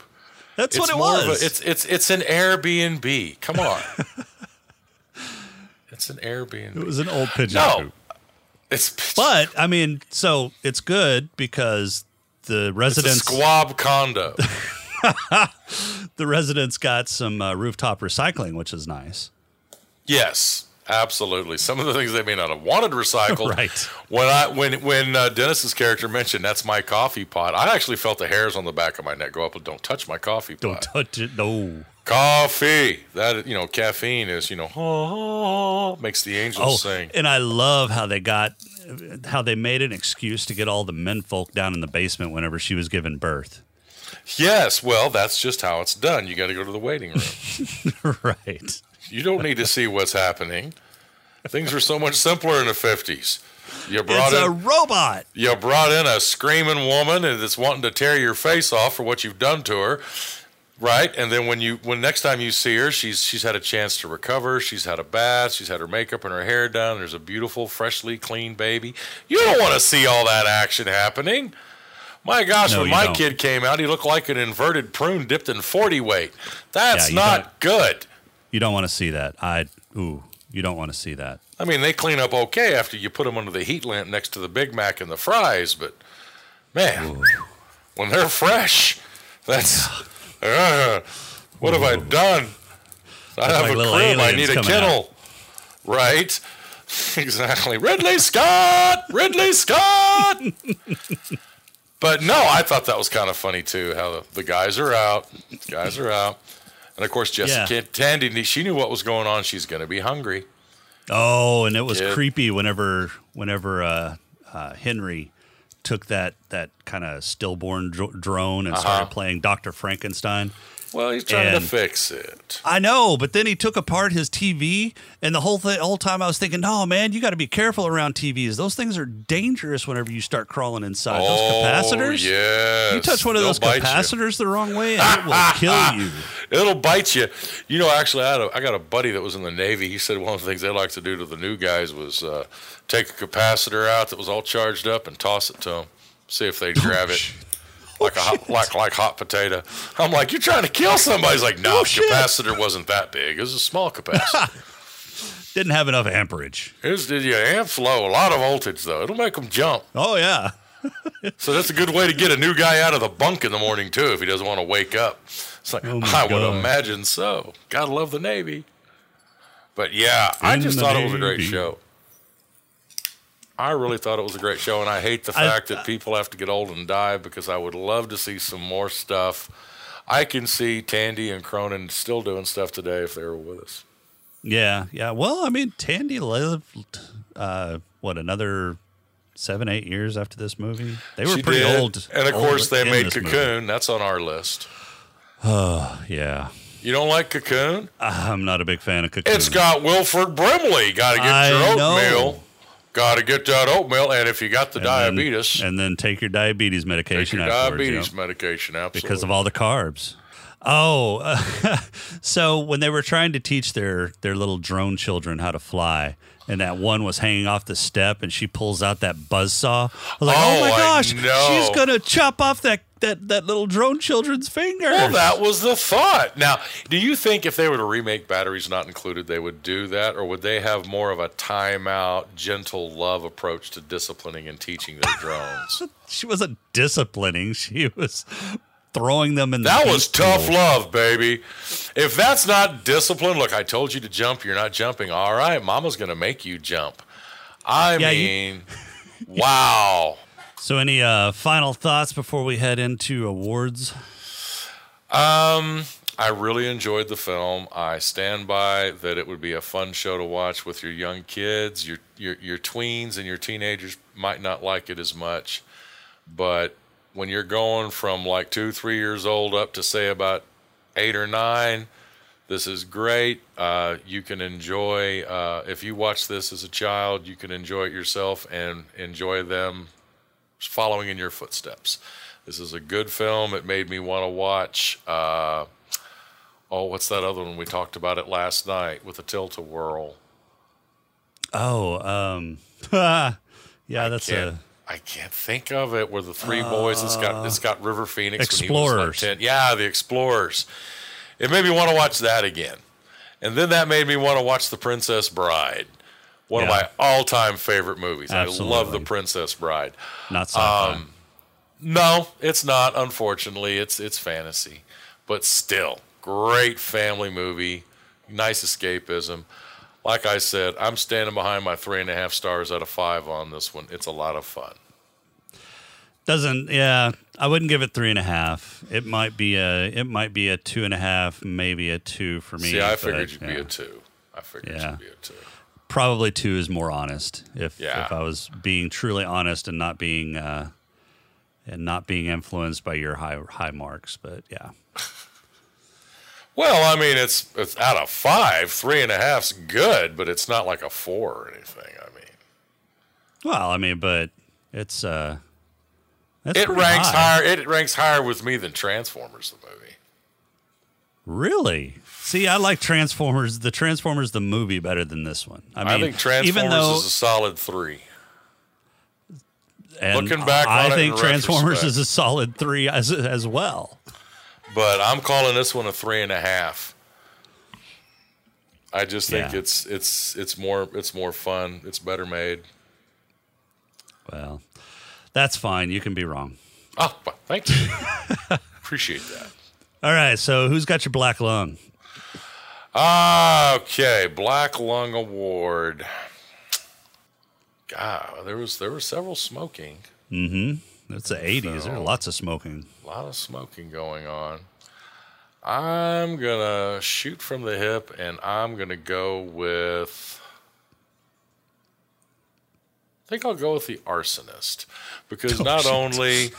That's what it was. a- it's it's it's an Airbnb. Come on. it's an Airbnb. it was an old pigeon no. coop. It's But I mean, so it's good because the it's a residents squab condo. the residents got some uh, rooftop recycling, which is nice. Yes, absolutely. Some of the things they may not have wanted recycled. Right. When I when when uh, Dennis's character mentioned that's my coffee pot, I actually felt the hairs on the back of my neck go up. Don't touch my coffee pot. Don't pot. touch it. No. Coffee. That you know, caffeine is you know makes the angels Oh, sing. and I love how they got how they made an excuse to get all the men folk down in the basement whenever she was giving birth. Yes, well, that's just how it's done. You got to go to the waiting room. right. you don't need to see what's happening. Things were so much simpler in the fifties. You brought It's in a robot. you brought in a screaming woman that's wanting to tear your face off for what you've done to her right and then when you when next time you see her she's she's had a chance to recover she's had a bath she's had her makeup and her hair done there's a beautiful freshly clean baby you don't want to see all that action happening my gosh No, when my don't. kid came out he looked like an inverted prune dipped in 40 weight that's Yeah, not good You don't want to see that. I ooh, you don't want to see that. I mean, they clean up okay after you put them under the heat lamp next to the Big Mac and the fries, but man, when they're fresh, that's uh, what have I done? I have like a crib. I need a kennel, right? exactly. Ridley Scott, Ridley Scott. but no, I thought that was kind of funny too. How the, the guys are out, guys are out, and of course Jessica Tandy, she knew what was going on. She's going to be hungry. Oh, and it was Kid. creepy whenever whenever uh, uh, Henry took that that kind of stillborn dr- drone and Uh-huh. started playing Doctor Frankenstein. Well, he's trying And- to fix it. I know, but then he took apart his TV, and the whole thing, whole time I was thinking, "No, man, you got to be careful around TVs. Those things are dangerous whenever you start crawling inside. those capacitors, yeah. you touch one of They'll those bite you. capacitors the wrong way, and it will kill you." It'll bite you. You know, actually, I, had a, I got a buddy that was in the Navy. He said one of the things they like to do to the new guys was uh, take a capacitor out that was all charged up and toss it to them, see if they'd grab it. Like a hot, oh, like like hot potato. I'm like, you're trying to kill somebody. He's like, no, Oh, capacitor wasn't that big. It was a small capacitor. Didn't have enough amperage. it was, yeah, amps low, a lot of voltage though. It'll make them jump. Oh yeah, So that's a good way to get a new guy out of the bunk in the morning too, if he doesn't want to wake up. It's like Oh, I would imagine so. Gotta love the Navy. But yeah, I just thought it was a great show. I really thought it was a great show, and I hate the I- fact that people have to get old and die because I would love to see some more stuff. I can see Tandy and Cronyn still doing stuff today if they were with us. yeah, yeah. Well, I mean, Tandy lived uh, what another seven, eight years after this movie. They were She pretty did. old, and of old course they made this movie. Cocoon. That's on our list. Oh yeah, You don't like Cocoon? I'm not a big fan of Cocoon. It's got Wilford Brimley. Got to get I your oatmeal. Got to get that oatmeal, and if you got the And then- diabetes, and then take your diabetes take medication your diabetes yeah, medication. Absolutely, because of all the carbs. Oh, so when they were trying to teach their their little drone children how to fly, and that one was hanging off the step, and she pulls out that buzzsaw. I was like, oh, Oh, my gosh, she's gonna chop off that that that little drone children's finger. Well, that was the thought. Now, do you think if they were to remake Batteries Not Included, they would do that, or would they have more of a timeout, gentle love approach to disciplining and teaching their drones? she wasn't disciplining; she was throwing them in. the That was tough love, baby. If that's not discipline, look, I told you to jump, you're not jumping. All right, mama's going to make you jump. I Yeah, you- mean, wow. So, any uh, final thoughts before we head into awards? Um, I really enjoyed the film. I stand by that it would be a fun show to watch with your young kids. Your your your tweens and your teenagers might not like it as much, but when you're going from like two, three years old up to say about eight or nine, this is great. Uh, you can enjoy uh, if you watch this as a child, you can enjoy it yourself and enjoy them following in your footsteps. This is a good film. It made me want to watch. Uh, oh, what's that other one we talked about it last night with the tilt a whirl? Oh, um, yeah, that's Can't, a I can't think of it. Where the three boys, it's got it's got River Phoenix. when he was Explorers. like Yeah, the Explorers. It made me want to watch that again, and then that made me want to watch The Princess Bride. One Yeah. of my all-time favorite movies. I love The Princess Bride. not sci-fi. Um, No, it's not. Unfortunately, it's it's fantasy, but still great family movie. Nice escapism. Like I said, I'm standing behind my three and a half stars out of five on this one. It's a lot of fun. Doesn't yeah. I wouldn't give it three and a half. It might be a it might be a two and a half, maybe a two for me. See, I figured you'd be a two. I figured Yeah. you'd be a two. Probably two is more honest. If Yeah. if I was being truly honest and not being uh, and not being influenced by your high high marks, but yeah. Well, I mean, it's it's out of five, three and a half's good, but it's not like a four or anything. I mean, Well, I mean, but it's uh, it ranks high. higher. It ranks higher with me than Transformers, the movie. Really? See, I like Transformers, the Transformers, the movie, better than this one. I mean, I think Transformers even though, is a solid three. and looking back I think in Transformers retrospect. is a solid three as as well. But I'm calling this one a three and a half. I just think Yeah. it's it's it's more it's more fun. It's better made. Well, that's fine. You can be wrong. Oh, well, thank you. Appreciate that. All right. So, who's got your black lung? Ah, okay. Black Lung Award. God, there was there were several smoking. It's the '80s. There's lots of smoking. A lot of smoking going on. I'm gonna shoot from the hip, and I'm gonna go with. I think I'll go with the arsonist because oh, not only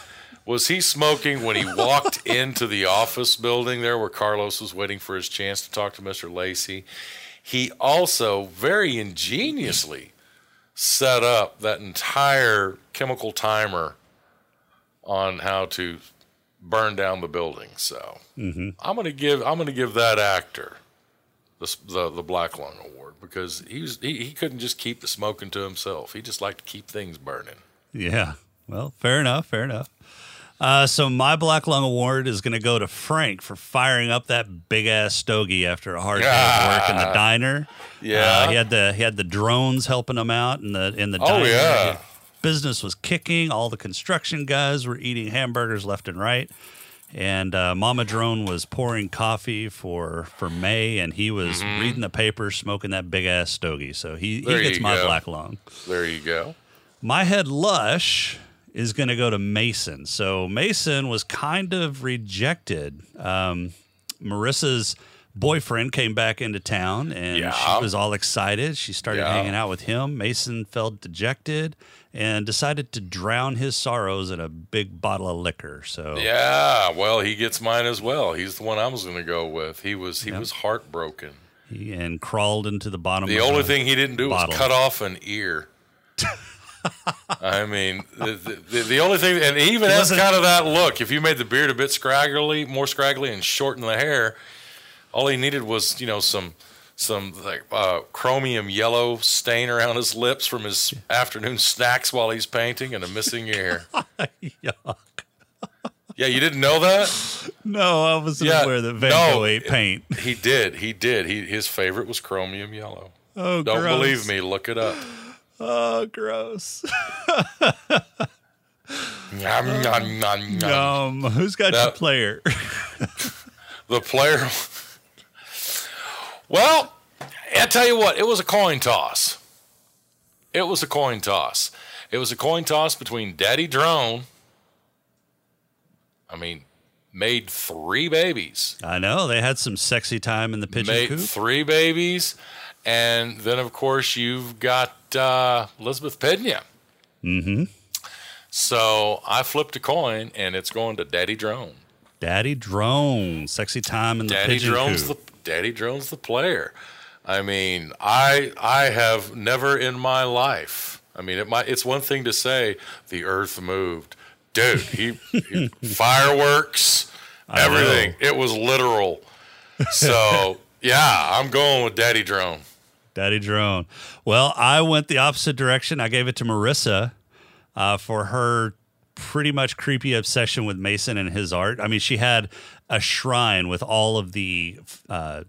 was he smoking when he walked into the office building there where Carlos was waiting for his chance to talk to Mr. Lacey, he also very ingeniously set up that entire chemical timer on how to burn down the building. So I'm gonna give I'm gonna give that actor the the, the Black Lung Award because he was he, he couldn't just keep the smoking to himself. He just liked to keep things burning. Yeah. Well, fair enough. Fair enough. Uh, so my Black Lung Award is going to go to Frank for firing up that big ass stogie after a hard day of work in the diner. Yeah. uh, he had the he had the drones helping him out in the in the Oh, diner. yeah. Business was kicking. All the construction guys were eating hamburgers left and right, and uh, Mama Drone was pouring coffee for for May, and he was reading the paper, smoking that big ass stogie. So he, he Mm-hmm. Gets my go. Black Lung. There you go. My head lush is going to go to Mason. So Mason was kind of rejected. Um, Marissa's boyfriend came back into town and Yeah. she was all excited. She started Yeah. hanging out with him. Mason felt dejected and decided to drown his sorrows in a big bottle of liquor. So Yeah, well, he gets mine as well. He's the one I was going to go with. He was he was heartbroken. he and crawled into the bottom. The only the thing he didn't do bottle. was cut off an ear. I mean, the, the, the only thing, and he even has kind of that look. If you made the beard a bit scraggly, more scraggly, and shorten the hair, all he needed was, you know, some some like uh, chromium yellow stain around his lips from his afternoon snacks while he's painting, and a missing ear. Yuck. Yeah, you didn't know that? No, I wasn't Yeah, aware that Van no, Gogh ate paint. He did. He did. He his favorite was chromium yellow. Oh, Don't gross. believe me? Look it up. Oh, gross. Nom, nom, nom, nom. Um, who's got your player? The player. Well, I tell you what, it was a coin toss. It was a coin toss. It was a coin toss between Daddy Drone. I mean, made three babies. I know they had some sexy time in the pigeon made coop. three babies, and then of course you've got uh, Elizabeth Pena. Mm-hmm. So I flipped a coin, and it's going to Daddy Drone. Daddy Drone, sexy time in the Daddy pigeon Drone's coop. the Daddy Drone's the player. I mean, I I have never in my life. I mean, it might. It's one thing to say the Earth moved, dude. He, he fireworks, everything. It was literal. So yeah, I'm going with Daddy Drone. Daddy Drone. Well, I went the opposite direction. I gave it to Marissa uh, for her pretty much creepy obsession with Mason and his art. I mean, she had a shrine with all of the uh,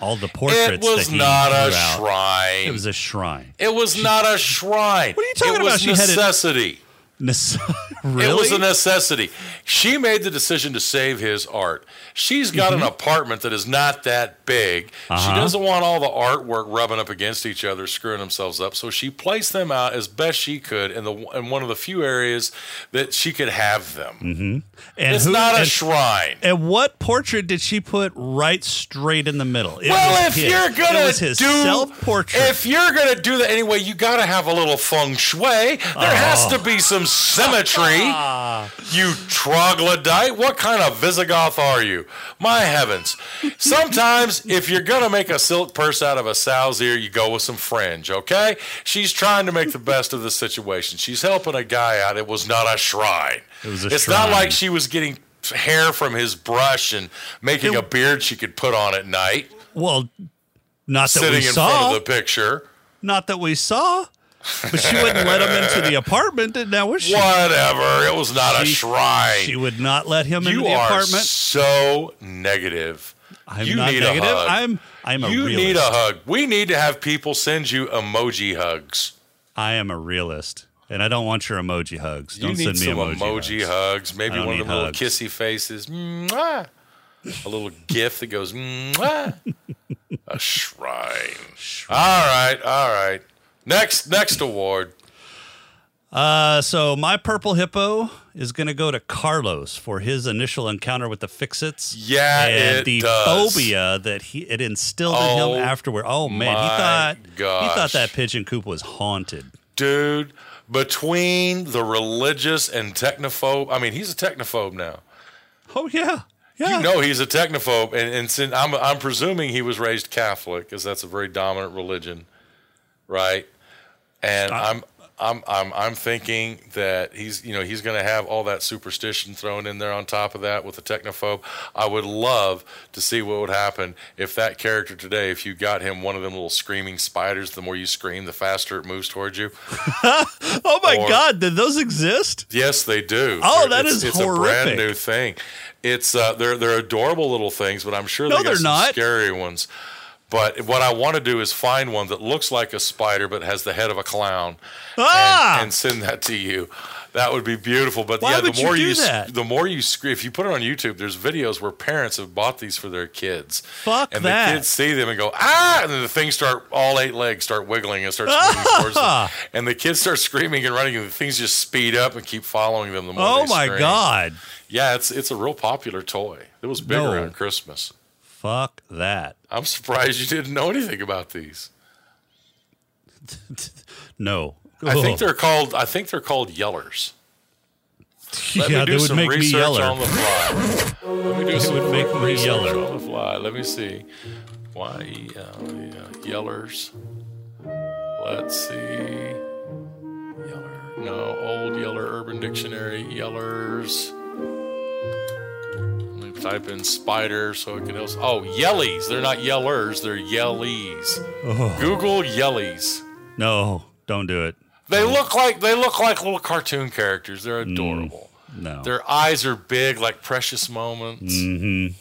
all the portraits. It was that he not a out. shrine. It was a shrine. It was not a shrine. What are you talking it about? Was She had it- necessity. Really? It was a necessity. She made the decision to save his art. She's got Mm-hmm. an apartment that is not that big. She Uh-huh. doesn't want all the artwork rubbing up against each other, screwing themselves up. So she placed them out as best she could in the in one of the few areas that she could have them. And It's who- not a and- shrine. And what portrait did she put right straight in the middle? It well, if his. you're gonna it was his do self-portrait. if you're gonna do that anyway, you gotta have a little feng shui. There has Oh. to be some symmetry. you troglodyte, what kind of Visigoth are you? My heavens! Sometimes, if you're gonna make a silk purse out of a sow's ear, you go with some fringe. Okay? She's trying to make the best of the situation. She's helping a guy out. It was not a shrine. It was a it's not like she was getting hair from his brush and making It- a beard she could put on at night well, not that sitting we in saw. front of the picture. Not that we saw. But she wouldn't let him into the apartment, and now was she? Whatever. It was not a shrine. She would not let him into you the are apartment. so negative. I'm you not need negative. a hug. I'm I'm a you realist. need a hug. We need to have people send you emoji hugs. I am a realist, and I don't want your emoji hugs. Don't you need send me some emoji, emoji, hugs. hugs. Maybe one of the little kissy faces. Mwah. A little gif that goes. Mwah. a shrine. All right. All right. Next. Next award. Uh, so my purple hippo is going to go to Carlos for his initial encounter with the Fixits. Yeah, and the does. phobia that he it instilled in Oh, him afterward. Oh man, he thought he thought that pigeon coop was haunted. dude between the religious and technophobe i mean he's a technophobe now Oh yeah, yeah. you know he's a technophobe and, and sin, I'm, I'm presuming he was raised catholic because that's a very dominant religion right and i'm I'm, I'm I'm thinking that he's you know he's going to have all that superstition thrown in there on top of that with the technophobe. I would love to see what would happen if that character today, if you got him one of them little screaming spiders, the more you scream, the faster it moves towards you. oh my or- God, did those exist? Yes, they do. Oh, They're- that it's, is it's a brand new thing. It's uh, they're they're adorable little things, but I'm sure No, they got they're some not. scary ones. But what I want to do is find one that looks like a spider but has the head of a clown, Ah! and, and send that to you. That would be beautiful. But Why yeah, the you more do s- that? the more you scream. If you put it on YouTube, there's videos where parents have bought these for their kids. Fuck and that. the kids see them and go ah, and then the things start all eight legs start wiggling and start moving towards them, and the kids start screaming and running, and the things just speed up and keep following them. The more Oh my scream. God, Yeah, it's it's a real popular toy. It was big No. around Christmas. Fuck that. I'm surprised you didn't know anything about these. No, I think they're called. I think they're called yellers. Let yeah, me do they would some make me research yeller. on the fly. Let me do some would make me research yeller. on the fly. Let me see. Why L uh, yellers? Let's see. Yeller. No, old Yeller Urban Dictionary. Yellers. Type in spider so it can also. Oh, yellies. They're not yellers. They're yellies. Oh. Google yellies. No, don't do it. They look like they look like little cartoon characters. They're adorable. No. Their eyes are big, like precious moments, mm-hmm.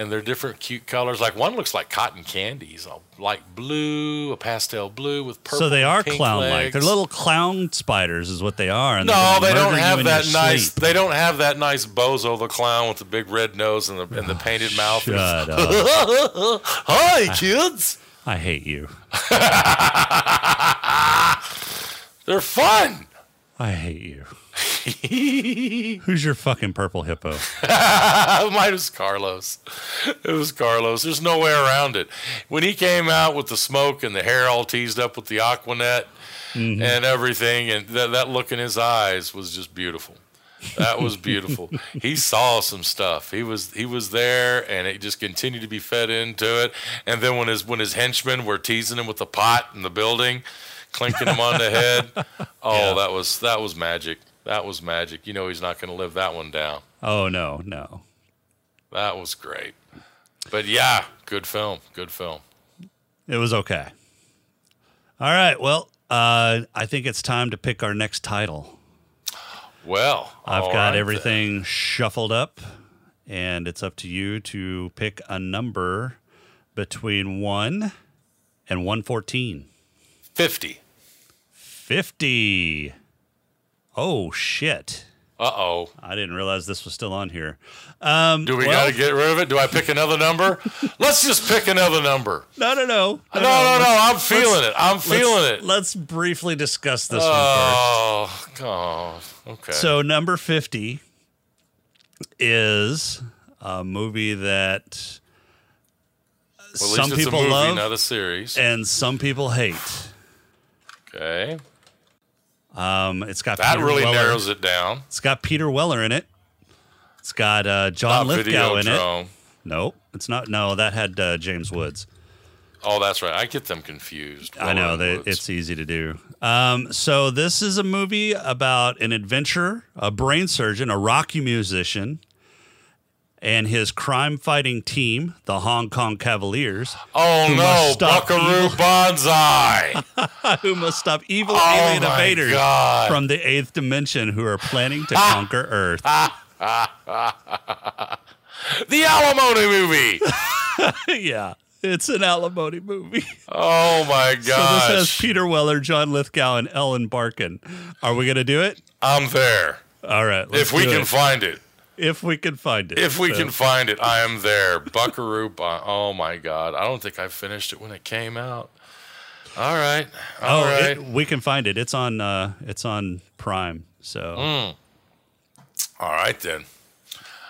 And they're different, cute colors. Like one looks like cotton candies, a light blue, a pastel blue with purple. so they are clown-like. They're little clown spiders, is what they are. and No, they don't have that nice. sleep. They don't have that nice bozo the clown with the big red nose and the and the oh, painted mouth. Shut up! Hi, kids. I hate you. They're fun. I hate you. Who's your fucking purple hippo? Mine was Carlos. It was Carlos. There's no way around it. When he came out with the smoke and the hair all teased up with the Aquanet Mm-hmm. and everything, and that, that look in his eyes was just beautiful. That was beautiful. he saw some stuff. He was he was there, and it just continued to be fed into it. And then when his when his henchmen were teasing him with the pot in the building, clinking him on the head, oh, Yeah. that was that was magic. That was magic. You know he's not going to live that one down. Oh no, no. That was great. But yeah, good film. Good film. It was okay. All right. Well, uh, I think it's time to pick our next title. Well, I've got right everything shuffled up, and it's up to you to pick a number between 1 and 114. Fifty. 50. Oh, shit. Uh oh. I didn't realize this was still on here. Um, Do we well, got to get rid of it? Do I pick another number? Let's just pick another number. No, no, no. No, no, no. I'm feeling it. I'm feeling let's, it. Let's briefly discuss this one first. Oh, God. Okay. So number fifty is a movie that well, some people a movie, love not a series. and some people hate. Okay. Um, it's got That Peter really Weller. narrows it down. It's got Peter Weller in it. It's got uh, John Not Lithgow in it. Nope, it's not. No, that had uh, James Woods. Oh, that's right. I get them confused. I know Weller that it's easy to do. Um, so this is a movie about an adventurer, a brain surgeon, a rocky musician, and his crime-fighting team, the Hong Kong Cavaliers, Oh no, Buckaroo evil- Banzai. who must stop evil Oh, alien invaders God. from the eighth dimension who are planning to conquer Earth. the Alimony movie. yeah, it's an alimony movie. Oh my god! So this has Peter Weller, John Lithgow, and Ellen Barkin. Are we going to do it? I'm there. All right. if we can it. find it. If we can find it. If we So- can find it, I am there. Buckaroo. Oh my God. I don't think I finished it when it came out. All right. All Oh, right. it, we can find it. It's on. Uh, it's on Prime. So Mm. All right then.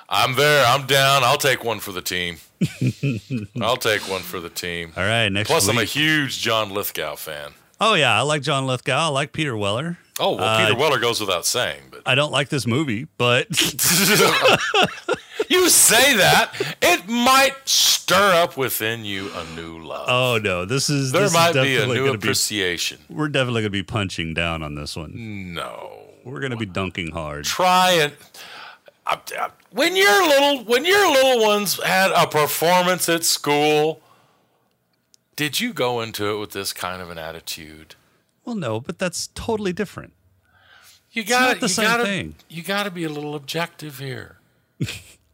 I'm there. I'm down. I'll take one for the team. I'll take one for the team. all right. Next Plus, I'm a huge John Lithgow fan. oh yeah, I like John Lithgow. I like Peter Weller. Oh well, Uh, Peter Weller goes without saying, but I don't like this movie, but you say that it might stir up within you a new love. oh no, this is there this might is be a definitely new gonna be. appreciation. We're definitely gonna be punching down on this one. No, We're gonna be dunking hard. try it. I- I- When your little when your little ones had a performance at school, did you go into it with this kind of an attitude? Well, no, but that's totally different. You got the you same gotta, thing. You got to be a little objective here.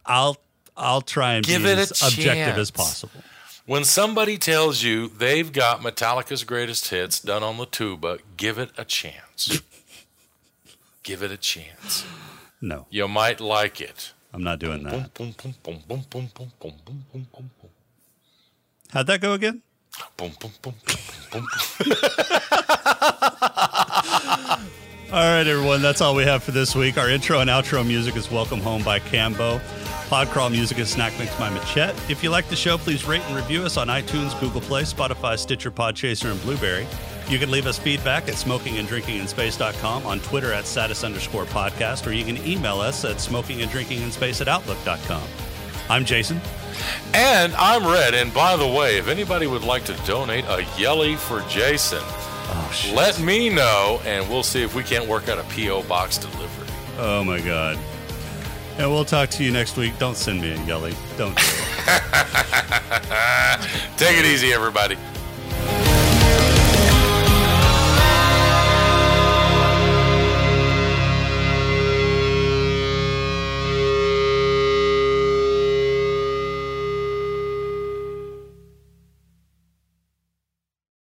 I'll I'll try and Give be it as objective as possible. When somebody tells you they've got Metallica's greatest hits done on the tuba, give it a chance. give it a chance. No. You might like it. I'm not doing that. How'd that go again? All right, everyone, that's all we have for this week. Our intro and outro music is Welcome Home by Cambo. Podcrawl music is Snack Mix by Machette. If you like the show, please rate and review us on iTunes, Google Play, Spotify, Stitcher, Podchaser, and Blueberry. You can leave us feedback at smokinganddrinkinginspace.com, on Twitter at status underscore podcast, or you can email us at smokinganddrinkinginspace at outlook.com. I'm Jason. And I'm Red. And by the way, if anybody would like to donate a Yelly for Jason, Oh, shit. let me know and we'll see if we can't work out a P.O. box delivery. Oh, my God. And we'll talk to you next week. Don't send me a yelly. Don't do it. Take it easy, everybody.